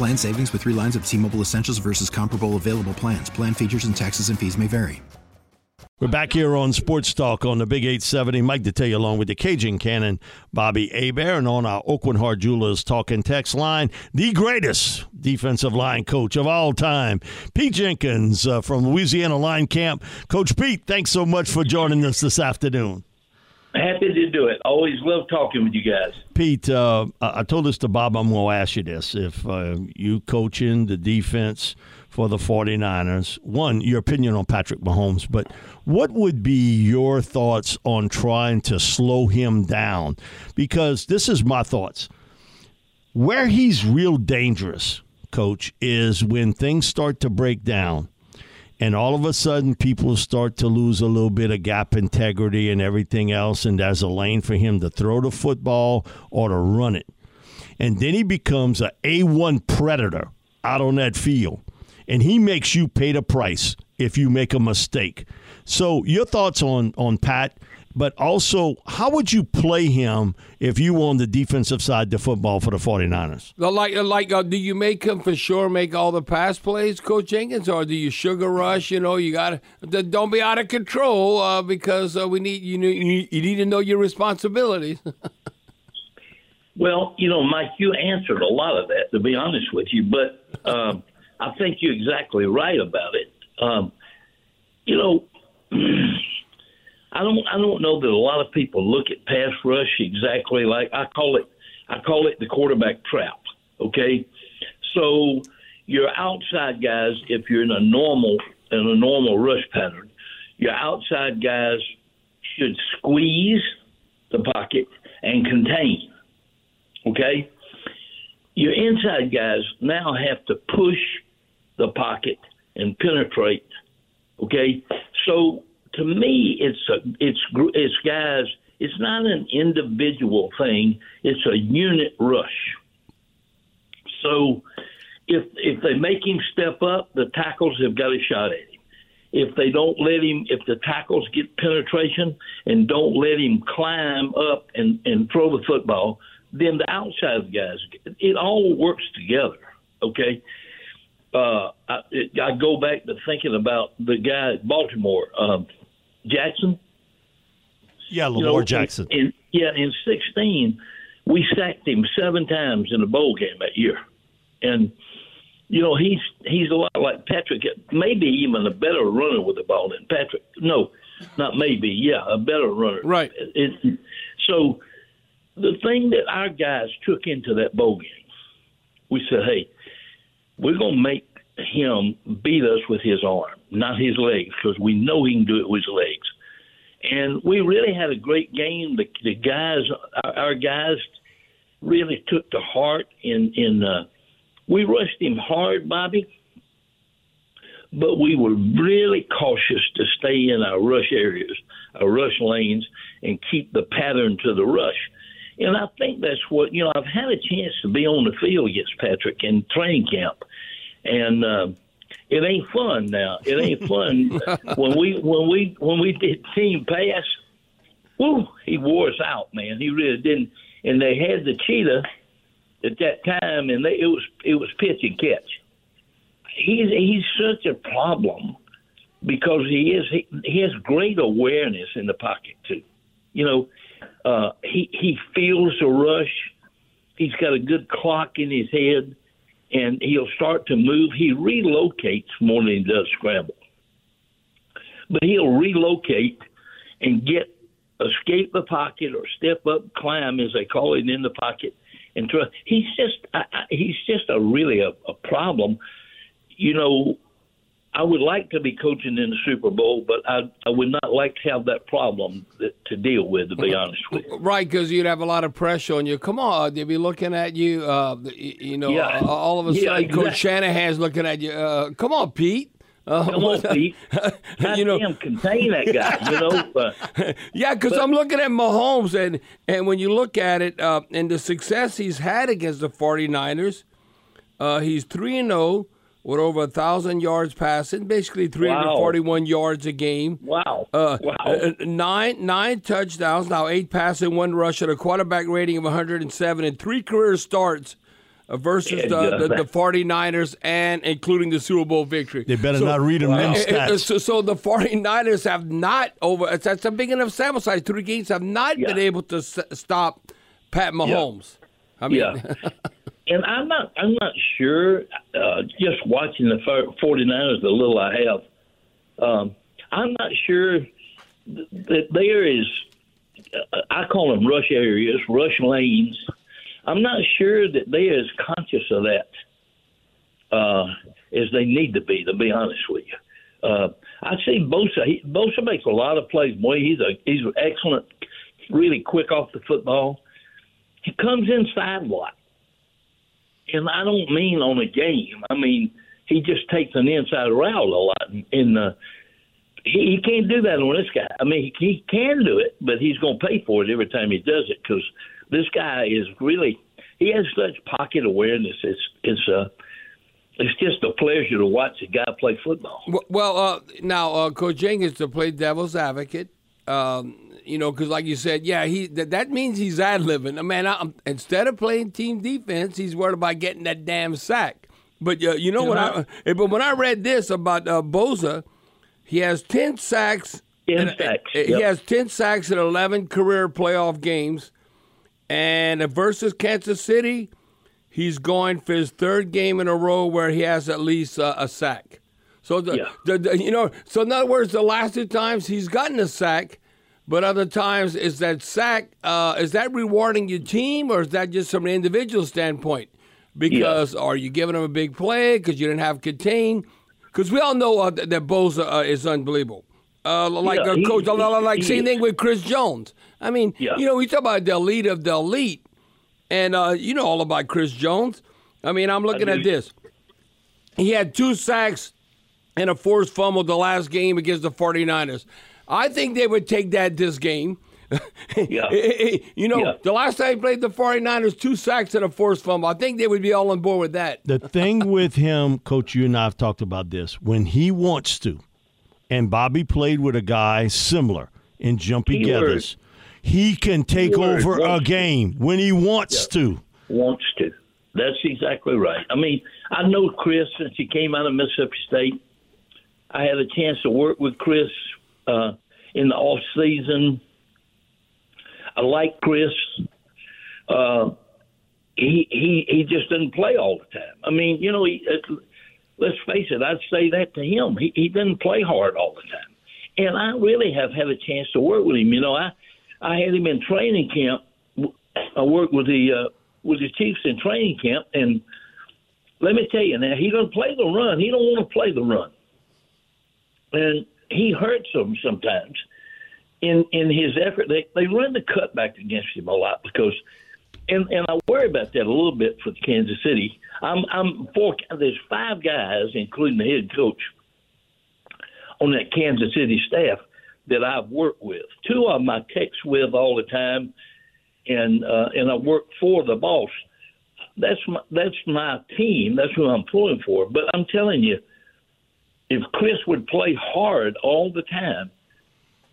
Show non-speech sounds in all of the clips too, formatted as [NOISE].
Plan savings with three lines of T Mobile Essentials versus comparable available plans. Plan features and taxes and fees may vary. We're back here on Sports Talk on the Big 870. Mike Detillier along with the Cajun Cannon, Bobby Hebert, and on our Aucoin Hart Jewelers talking text line, the greatest defensive line coach of all time, Pete Jenkins uh, from Louisiana Line Camp. Coach Pete, thanks so much for joining us this afternoon. Do it. Always love talking with you guys. Pete, uh, I told this to Bob. I'm going to ask you this. If uh, you coaching the defense for the 49ers, one, your opinion on Patrick Mahomes, but what would be your thoughts on trying to slow him down? Because this is my thoughts. Where he's real dangerous, coach, is when things start to break down and all of a sudden people start to lose a little bit of gap integrity and everything else and there's a lane for him to throw the football or to run it. And then he becomes a a1 predator out on that field. And he makes you pay the price if you make a mistake. So your thoughts on on pat but also how would you play him if you were on the defensive side of football for the 49ers? Like, like, uh, do you make him for sure make all the pass plays, Coach Jenkins, or do you sugar rush? You know, you got to don't be out of control uh, because uh, we need you, you you need to know your responsibilities. [LAUGHS] well, you know, Mike, you answered a lot of that, to be honest with you, but um, I think you're exactly right about it. Um, you know. [CLEARS THROAT] I don't I don't know that a lot of people look at pass rush exactly like I call it I call it the quarterback trap. Okay, so your outside guys, if you're in a normal in a normal rush pattern, your outside guys should squeeze the pocket and contain. Okay, your inside guys now have to push the pocket and penetrate. Okay, so to me, it's a, it's it's guys. It's not an individual thing. It's a unit rush. So, if if they make him step up, the tackles have got a shot at him. If they don't let him, if the tackles get penetration and don't let him climb up and and throw the football, then the outside guys, it all works together. Okay. Uh, I, I go back to thinking about the guy at Baltimore. Um, Jackson. Yeah, Lamar you know, Jackson. In, in, yeah, in 16, we sacked him seven times in a bowl game that year. And, you know, he's he's a lot like Patrick, maybe even a better runner with the ball than Patrick. No, not maybe. Yeah, a better runner. Right. It, so the thing that our guys took into that bowl game, we said, hey, we're going to make him beat us with his arm, not his legs, because we know he can do it with his legs. And we really had a great game. The, the guys, our, our guys, really took to heart. In in uh, we rushed him hard, Bobby, but we were really cautious to stay in our rush areas, our rush lanes, and keep the pattern to the rush. And I think that's what you know. I've had a chance to be on the field against Patrick in training camp, and uh, it ain't fun now. It ain't fun [LAUGHS] when we when we when we did team pass. Woo, he wore us out, man. He really didn't. And they had the cheetah at that time, and they, it was it was pitch and catch. He's he's such a problem because he is he, he has great awareness in the pocket too. You know, uh, he he feels the rush he's got a good clock in his head, and he'll start to move. He relocates more than he does scramble, but he'll relocate and get escape the pocket or step up, climb as they call it in the pocket, and try. He's just I, I, he's just a really a, a problem. You know, I would like to be coaching in the Super Bowl, but I, I would not like to have that problem that, to deal with, to be honest with you. Right, because you'd have a lot of pressure on you. Come on, they'd be looking at you. Uh, you know, Yeah. uh, all of a Yeah, sudden, Coach. Shanahan's looking at you. Uh, come on, Pete. Uh, Come on, Pete. [LAUGHS] you know, contain that guy. You know, [LAUGHS] uh, Yeah, because I'm looking at Mahomes, and, and when you look at it, uh, and the success he's had against the 49ers, uh, he's 3 and 0 with over a 1,000 yards passing, basically 341 yards a game. wow, Uh, wow. uh, nine nine touchdowns, now eight passing, one rush, and a quarterback rating of 107, and three career starts uh, versus the, the, yeah. the 49ers, and including the Super Bowl victory. They better not read them them uh, [LAUGHS] stats. So, so the 49ers have not over. That's a big enough sample size. Three games have not Yeah. been able to s- stop Pat Mahomes. I mean, Yeah. [LAUGHS] and I'm not I'm not sure. Uh, just watching the fir- 49ers, the little I have, um, I'm not sure that there is. Uh, I call them rush areas, rush lanes. I'm not sure that they are as conscious of that uh, as they need to be. To be honest with you, uh, I see Bosa. He, Bosa makes a lot of plays. Boy, he's a he's excellent, really quick off the football. He comes inside a lot and I don't mean on a game. I mean he just takes an inside route a lot, and uh, he, he can't do that on this guy. I mean he, he can do it, but he's going to pay for it every time he does it because this guy is really he has such pocket awareness. It's it's uh it's just a pleasure to watch a guy play football. well, uh, now uh, Coach Jenkins to play devil's advocate. Um, you know, because like you said, yeah, he that, that means he's ad libbing. I mean, I, instead of playing team defense, he's worried about getting that damn sack. But uh, you know what? I, eh, but when I read this about uh, Bosa, he has ten sacks. Ten and- sacks, eh, He yep. has ten sacks in eleven career playoff games, and versus Kansas City, he's going for his third game in a row where he has at least uh, a sack. So the, Yeah. the, the you know so in other words, the last two times he's gotten a sack, but other times is that sack uh, is that rewarding your team or is that just from an individual standpoint? Because are you giving him a big play because you didn't have contain? Because we all know uh, that, that Bosa uh, is unbelievable. Uh, like Yeah, uh, he- coach, he- like he same thing with Chris Jones. I mean, Yeah. you know, we talk about the elite of the elite, and uh, you know all about Chris Jones. I mean, I'm looking at this. He had two sacks and a forced fumble the last game against the 49ers. I think they would take that this game. Yeah. [LAUGHS] you know, Yeah. the last time he played the 49ers, two sacks and a forced fumble. I think they would be all on board with that. The thing [LAUGHS] with him, Coach, you and I have talked about this. When he wants to, and Bobby played with a guy similar in Jumpy Keyword. Geathers, he can take Keyword, over a wants to. game when he wants to. wants to. That's exactly right. I mean, I know Chris since he came out of Mississippi State. I had a chance to work with Chris uh, in the off season. I like Chris. Uh, he he he just doesn't play all the time. I mean, you know, he, uh, let's face it. I'd say that to him. He he doesn't play hard all the time, and I really have had a chance to work with him. You know, I I had him in training camp. I worked with the uh, with the Chiefs in training camp, and let me tell you now, he doesn't play the run. He don't want to play the run, and he hurts them sometimes. In in his effort, they they run the cutback against him a lot because, and and I worry about that a little bit for Kansas City. I'm I'm for there's five guys, including the head coach, on that Kansas City staff that I've worked with. Two of them I text with all the time and uh, and I work for the boss. That's my that's my team. That's who I'm pulling for. But I'm telling you, if Chris would play hard all the time,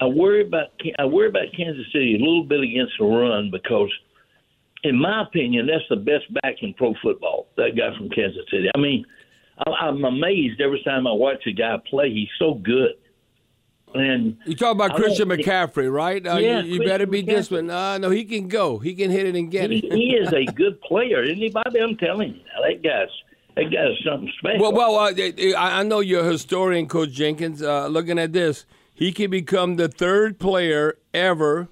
I worry about I worry about Kansas City a little bit against the run because, in my opinion, that's the best back in pro football. That guy from Kansas City. I mean, I, I'm amazed every time I watch a guy play. He's so good. And You talk about I Christian McCaffrey, right? Uh, Yeah, you, you better be disciplined. Uh, no, he can go. He can hit it and get he, it. he is a [LAUGHS] good player. Anybody, I'm telling you, that guy's that guy's something special. Well, well, uh, I I know you're a historian, Coach Jenkins. Uh, looking at this, he can become the third player ever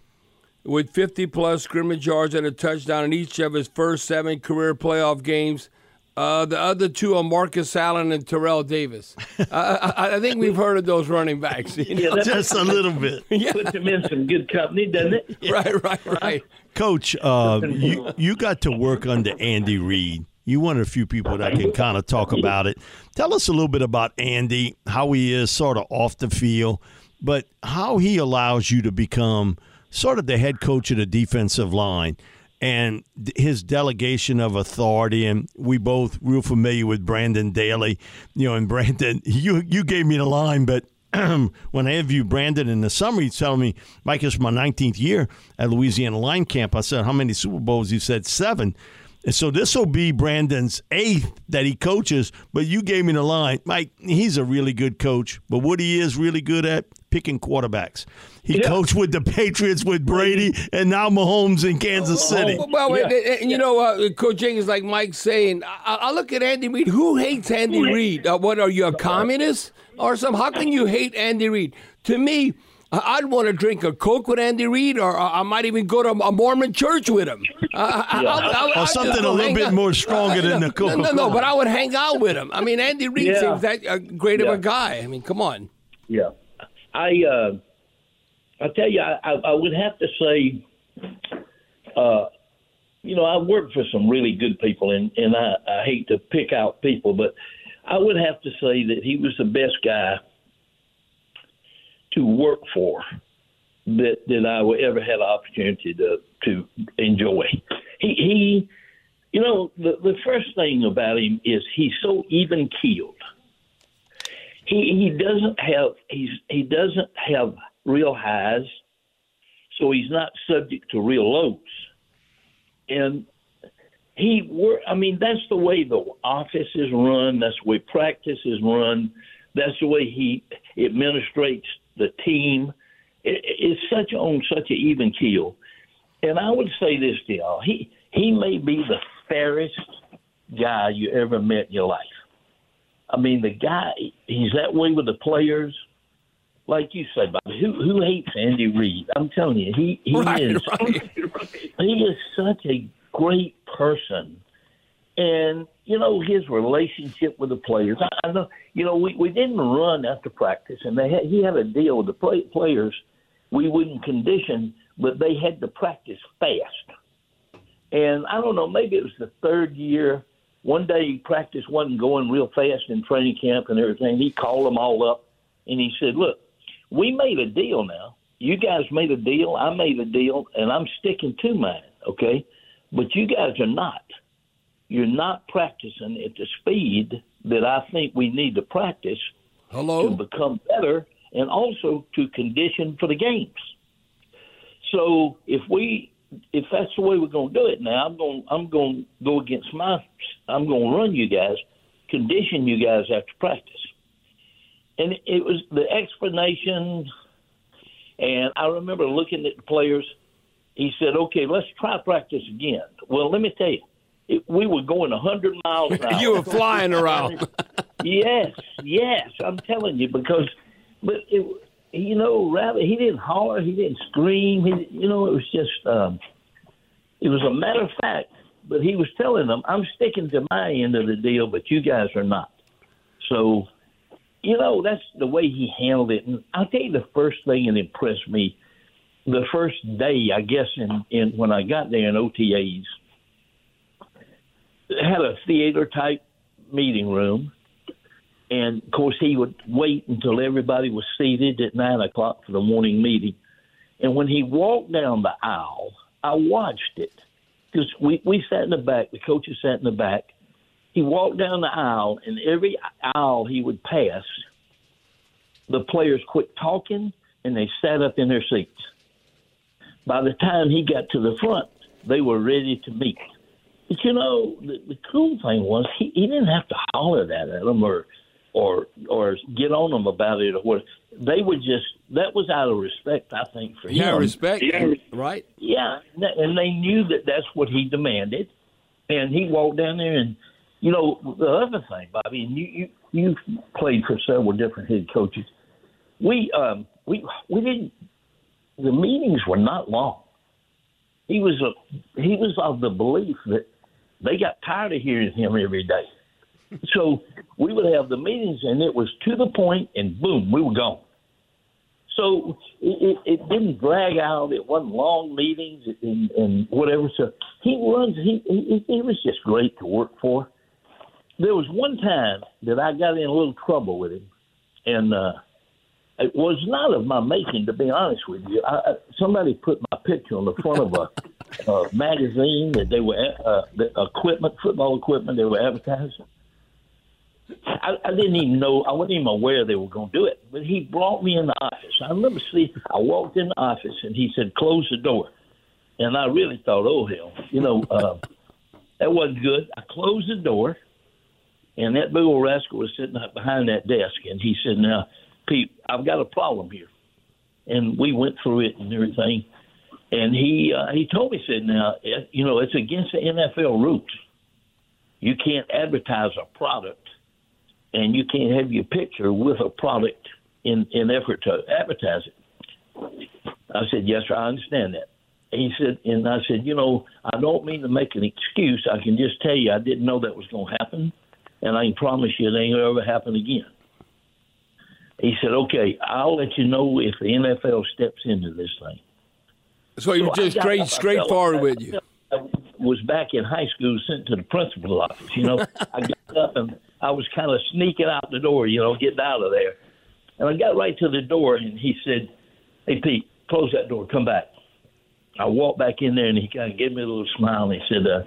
with 50 plus scrimmage yards and a touchdown in each of his first seven career playoff games. Uh, the other two are Marcus Allen and Terrell Davis. I, I, I think we've heard of those running backs. You know? yeah, Just a little bit. [LAUGHS] yeah. puts him in some good company, doesn't it? [LAUGHS] Right, right, right. Coach, uh, you you got to work under Andy Reid. You one of the few people that can kind of talk about it. Tell us a little bit about Andy, how he is sort of off the field, but how he allows you to become sort of the head coach of the defensive line and his delegation of authority. And we both real familiar with Brendan Daly, you know, and Brendan, [LAUGHS] you you gave me the line, but [CLEARS THROAT] when I interviewed Brendan in the summer, he's telling me, Mike, it's my 19th year at Louisiana Line Camp. I said, How many Super Bowls? He said, Seven. And so this will be Brendan's eighth that he coaches, but you gave me the line. Mike, he's a really good coach, but what he is really good at, picking quarterbacks. He Yeah. coached with the Patriots with Brady and now Mahomes in Kansas City. Oh, Well, Yeah. and, and you know, uh, Coach Jenkins, like Mike saying, I, I look at Andy Reid. Who hates Andy Reid? Uh, what are you, a communist or some? How can you hate Andy Reid? To me, I- I'd want to drink a Coke with Andy Reid, or I I might even go to a Mormon church with him. Uh, I- I- I- I- Or something just a little bit out. more stronger than the Coke. no, no, but I would hang out with him. I mean, Andy Reid Yeah. seems that uh, great of a guy. I mean, come on. Yeah, I uh, I tell you, I, I, I would have to say, uh, you know, I worked for some really good people, and and I, I hate to pick out people, but I would have to say that he was the best guy to work for that that I ever had an opportunity to to enjoy. He he, you know, the the first thing about him is he's so even keeled he he doesn't have he's he doesn't have real highs, so he's not subject to real lows. And he work. I mean, that's the way the office is run. That's the way practice is run. That's the way he administrates the team. It, it's such on such an even keel. And I would say this to y'all: he he may be the fairest guy you ever met in your life. I mean, the guy, he's that way with the players. Like you said, Bobby, who who hates Andy Reid? I'm telling you, he he [LAUGHS] Right, is right. he is such a great person, and you know his relationship with the players. I, I know, you know, we we didn't run after practice, and they had, he had a deal with the play, players. We wouldn't condition, but they had to practice fast. And I don't know, maybe it was the third year. One day practice wasn't going real fast in training camp and everything. He called them all up and he said, Look, we made a deal now. You guys made a deal. I made a deal, and I'm sticking to mine, okay? But you guys are not. You're not practicing at the speed that I think we need to practice Hello? to become better and also to condition for the games. So if we if that's the way we're going to do it now, I'm going I'm going to go against my I'm going to run you guys, condition you guys after practice. And it was the explanation and I remember looking at the players. He said, "Okay, let's try practice again." Well, let me tell you, it, we were going a 100 miles an [LAUGHS] hour. You were flying [LAUGHS] around. yes, yes, I'm telling you because, but it, you know, rather he didn't holler, he didn't scream, he, you know, it was just, um, it was a matter of fact. But he was telling them, "I'm sticking to my end of the deal, but you guys are not." So, you know, that's the way he handled it. And I'll tell you the first thing that impressed me, the first day, I guess, in, in when I got there in OTAs, had a theater type meeting room and of course, he would wait until everybody was seated at nine o'clock for the morning meeting. And when he walked down the aisle, I watched it because we, we sat in the back, the coaches sat in the back. He walked down the aisle, and every aisle he would pass, the players quit talking and they sat up in their seats. By the time he got to the front, they were ready to meet. But you know, the, the cool thing was he, he didn't have to holler that at them or or or get on them about it or what. they would just that was out of respect, I think, for him. Yeah, him. respect. Right. Yeah, and they knew that that's what he demanded, and he walked down there and. You know the other thing, Bobby, and you you you played for several different head coaches. We um we we didn't. The meetings were not long. He was a he was of the belief that they got tired of hearing him every day. So we would have the meetings, and it was to the point, and boom, we were gone. So it, it, it didn't drag out. It wasn't long meetings and, and whatever. So he runs. He, he he was just great to work for. There was one time that I got in a little trouble with him, and uh, it was not of my making, to be honest with you. I, somebody put my picture on the front of a, [LAUGHS] a magazine that they were uh, the equipment, football equipment, they were advertising. I, I didn't even know. I wasn't even aware they were going to do it. But he brought me in the office. I remember see. I walked in the office and he said, "Close the door." And I really thought, "Oh hell," you know, uh, that wasn't good. I closed the door, and that big old rascal was sitting up behind that desk, and he said, "Now, Pete, I've got a problem here." And we went through it and everything. And he uh, he told me, said, "Now, you know, it's against the NFL rules. You can't advertise a product." and you can't have your picture with a product in in effort to advertise it. I said, yes, sir, I understand that. And he said, and I said, you know, I don't mean to make an excuse. I can just tell you, I didn't know that was going to happen, and I can promise you it ain't gonna ever happen again. He said, okay, I'll let you know if the NFL steps into this thing. So he was So just straight up, I straightforward felt- with you. I was back in high school, sent to the principal's office. You know, I got [LAUGHS] up and I was kind of sneaking out the door, you know, getting out of there. And I got right to the door, and he said, "Hey, Pete, close that door. Come back." I walked back in there, and he kind of gave me a little smile, and he said, uh,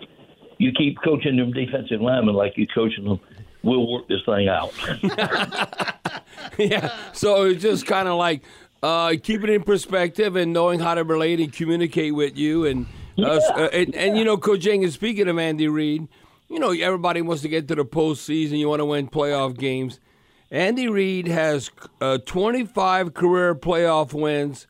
"You keep coaching them defensive linemen like you're coaching them. We'll work this thing out." [LAUGHS] yeah. So it's just kind of like uh, keeping it in perspective and knowing how to relate and communicate with you. And, s- uh, and, and, you know, Coach Jenkins, speaking of Andy Reid, you know, everybody wants to get to the postseason. You want to win playoff games. Andy Reid has uh, 25 career playoff wins,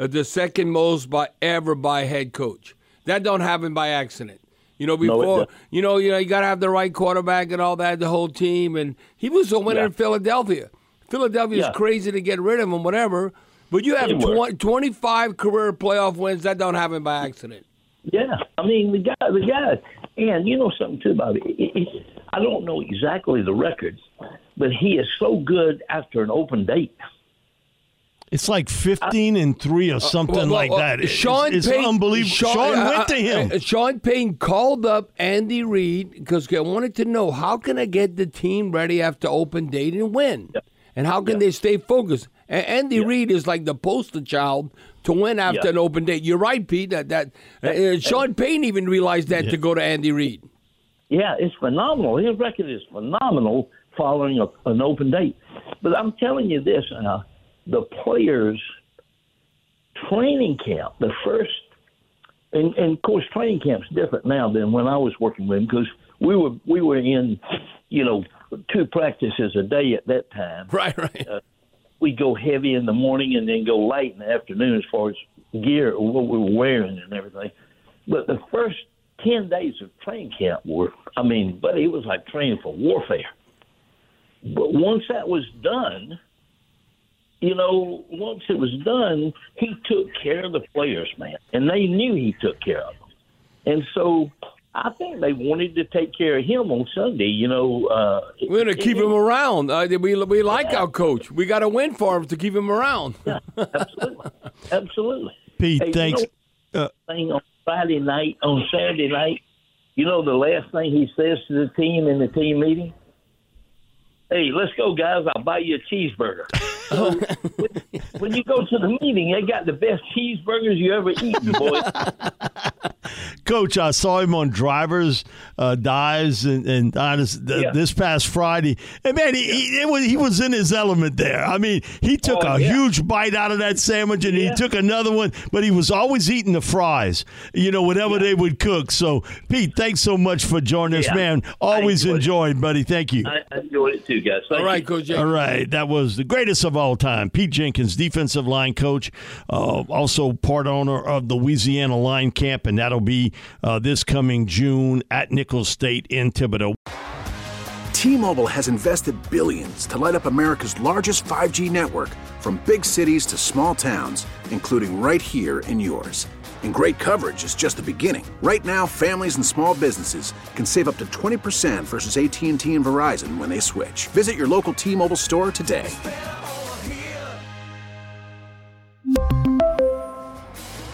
uh, the second most by ever by head coach. That don't happen by accident. You know, before doesn't. you know, you know, you got to have the right quarterback and all that, the whole team. And he was a winner Yeah. in Philadelphia. Philadelphia's Yeah. crazy to get rid of him, whatever. But you have They 20, 25 career playoff wins. That don't happen by accident. Yeah, I mean the guy, the guy, and you know something too, Bobby. It- it- I don't know exactly the record, but he is so good after an open date. It's like 15 and 3 or something Well, like that. It's, Sean it's Payton, unbelievable. Sean, uh, went to him. uh, Sean Payton called up Andy Reid because I wanted to know how can I get the team ready after open date and win, and how can they stay focused. And Andy Reid is like the poster child to win after Yeah. an open date. You're right, Pete. That that uh, Sean Payton even realized that to go to Andy Reid. Yeah, it's phenomenal. His record is phenomenal following a, an open date. But I'm telling you this, uh, the players' training camp, the first, and, and of course, training camp's different now than when I was working with him because we were we were in, you know, two practices a day at that time. [LAUGHS] Right, right. We go heavy in the morning and then go light in the afternoon as far as gear what we were wearing and everything. But the first ten days of training camp were I mean, but it was like training for warfare. But once that was done, you know, once it was done, he took care of the players, man. And they knew he took care of them. And so I think they wanted to take care of him on Sunday, you know. Uh, We're gonna keep him around. Uh, we we like our coach. We got to win for him to keep him around. Absolutely. [LAUGHS] Absolutely. Pete, Hey, you thanks. know, thing on Friday night, on Saturday night, you know the last thing he says to the team in the team meeting? Hey, let's go, guys. I'll buy you a cheeseburger. [LAUGHS] So when, when you go to the meeting, they got the best cheeseburgers you ever eaten, boy. [LAUGHS] Coach, I saw him on drivers uh, dives and, and honest, Yeah. this past Friday, and man, he, he, it was, he was in his element there. I mean, he took Oh, a yeah. huge bite out of that sandwich, and he took another one, but he was always eating the fries. You know, whatever they would cook. So, Pete, thanks so much for joining us, man. Always I enjoyed it. enjoyed, buddy. Thank you. I, I enjoyed it too, guys. Thank All right, you. Coach Jenkins. right, that was the greatest of all time. Pete Jenkins, defensive line coach, uh, also part owner of the Louisiana Line Camp, and that'll be uh, this coming June at Nicholls State in Thibodaux. T-Mobile has invested billions to light up America's largest 5G network from big cities to small towns, including right here in yours. And great coverage is just the beginning. Right now, families and small businesses can save up to 20% versus AT&T and Verizon when they switch. Visit your local T-Mobile store today.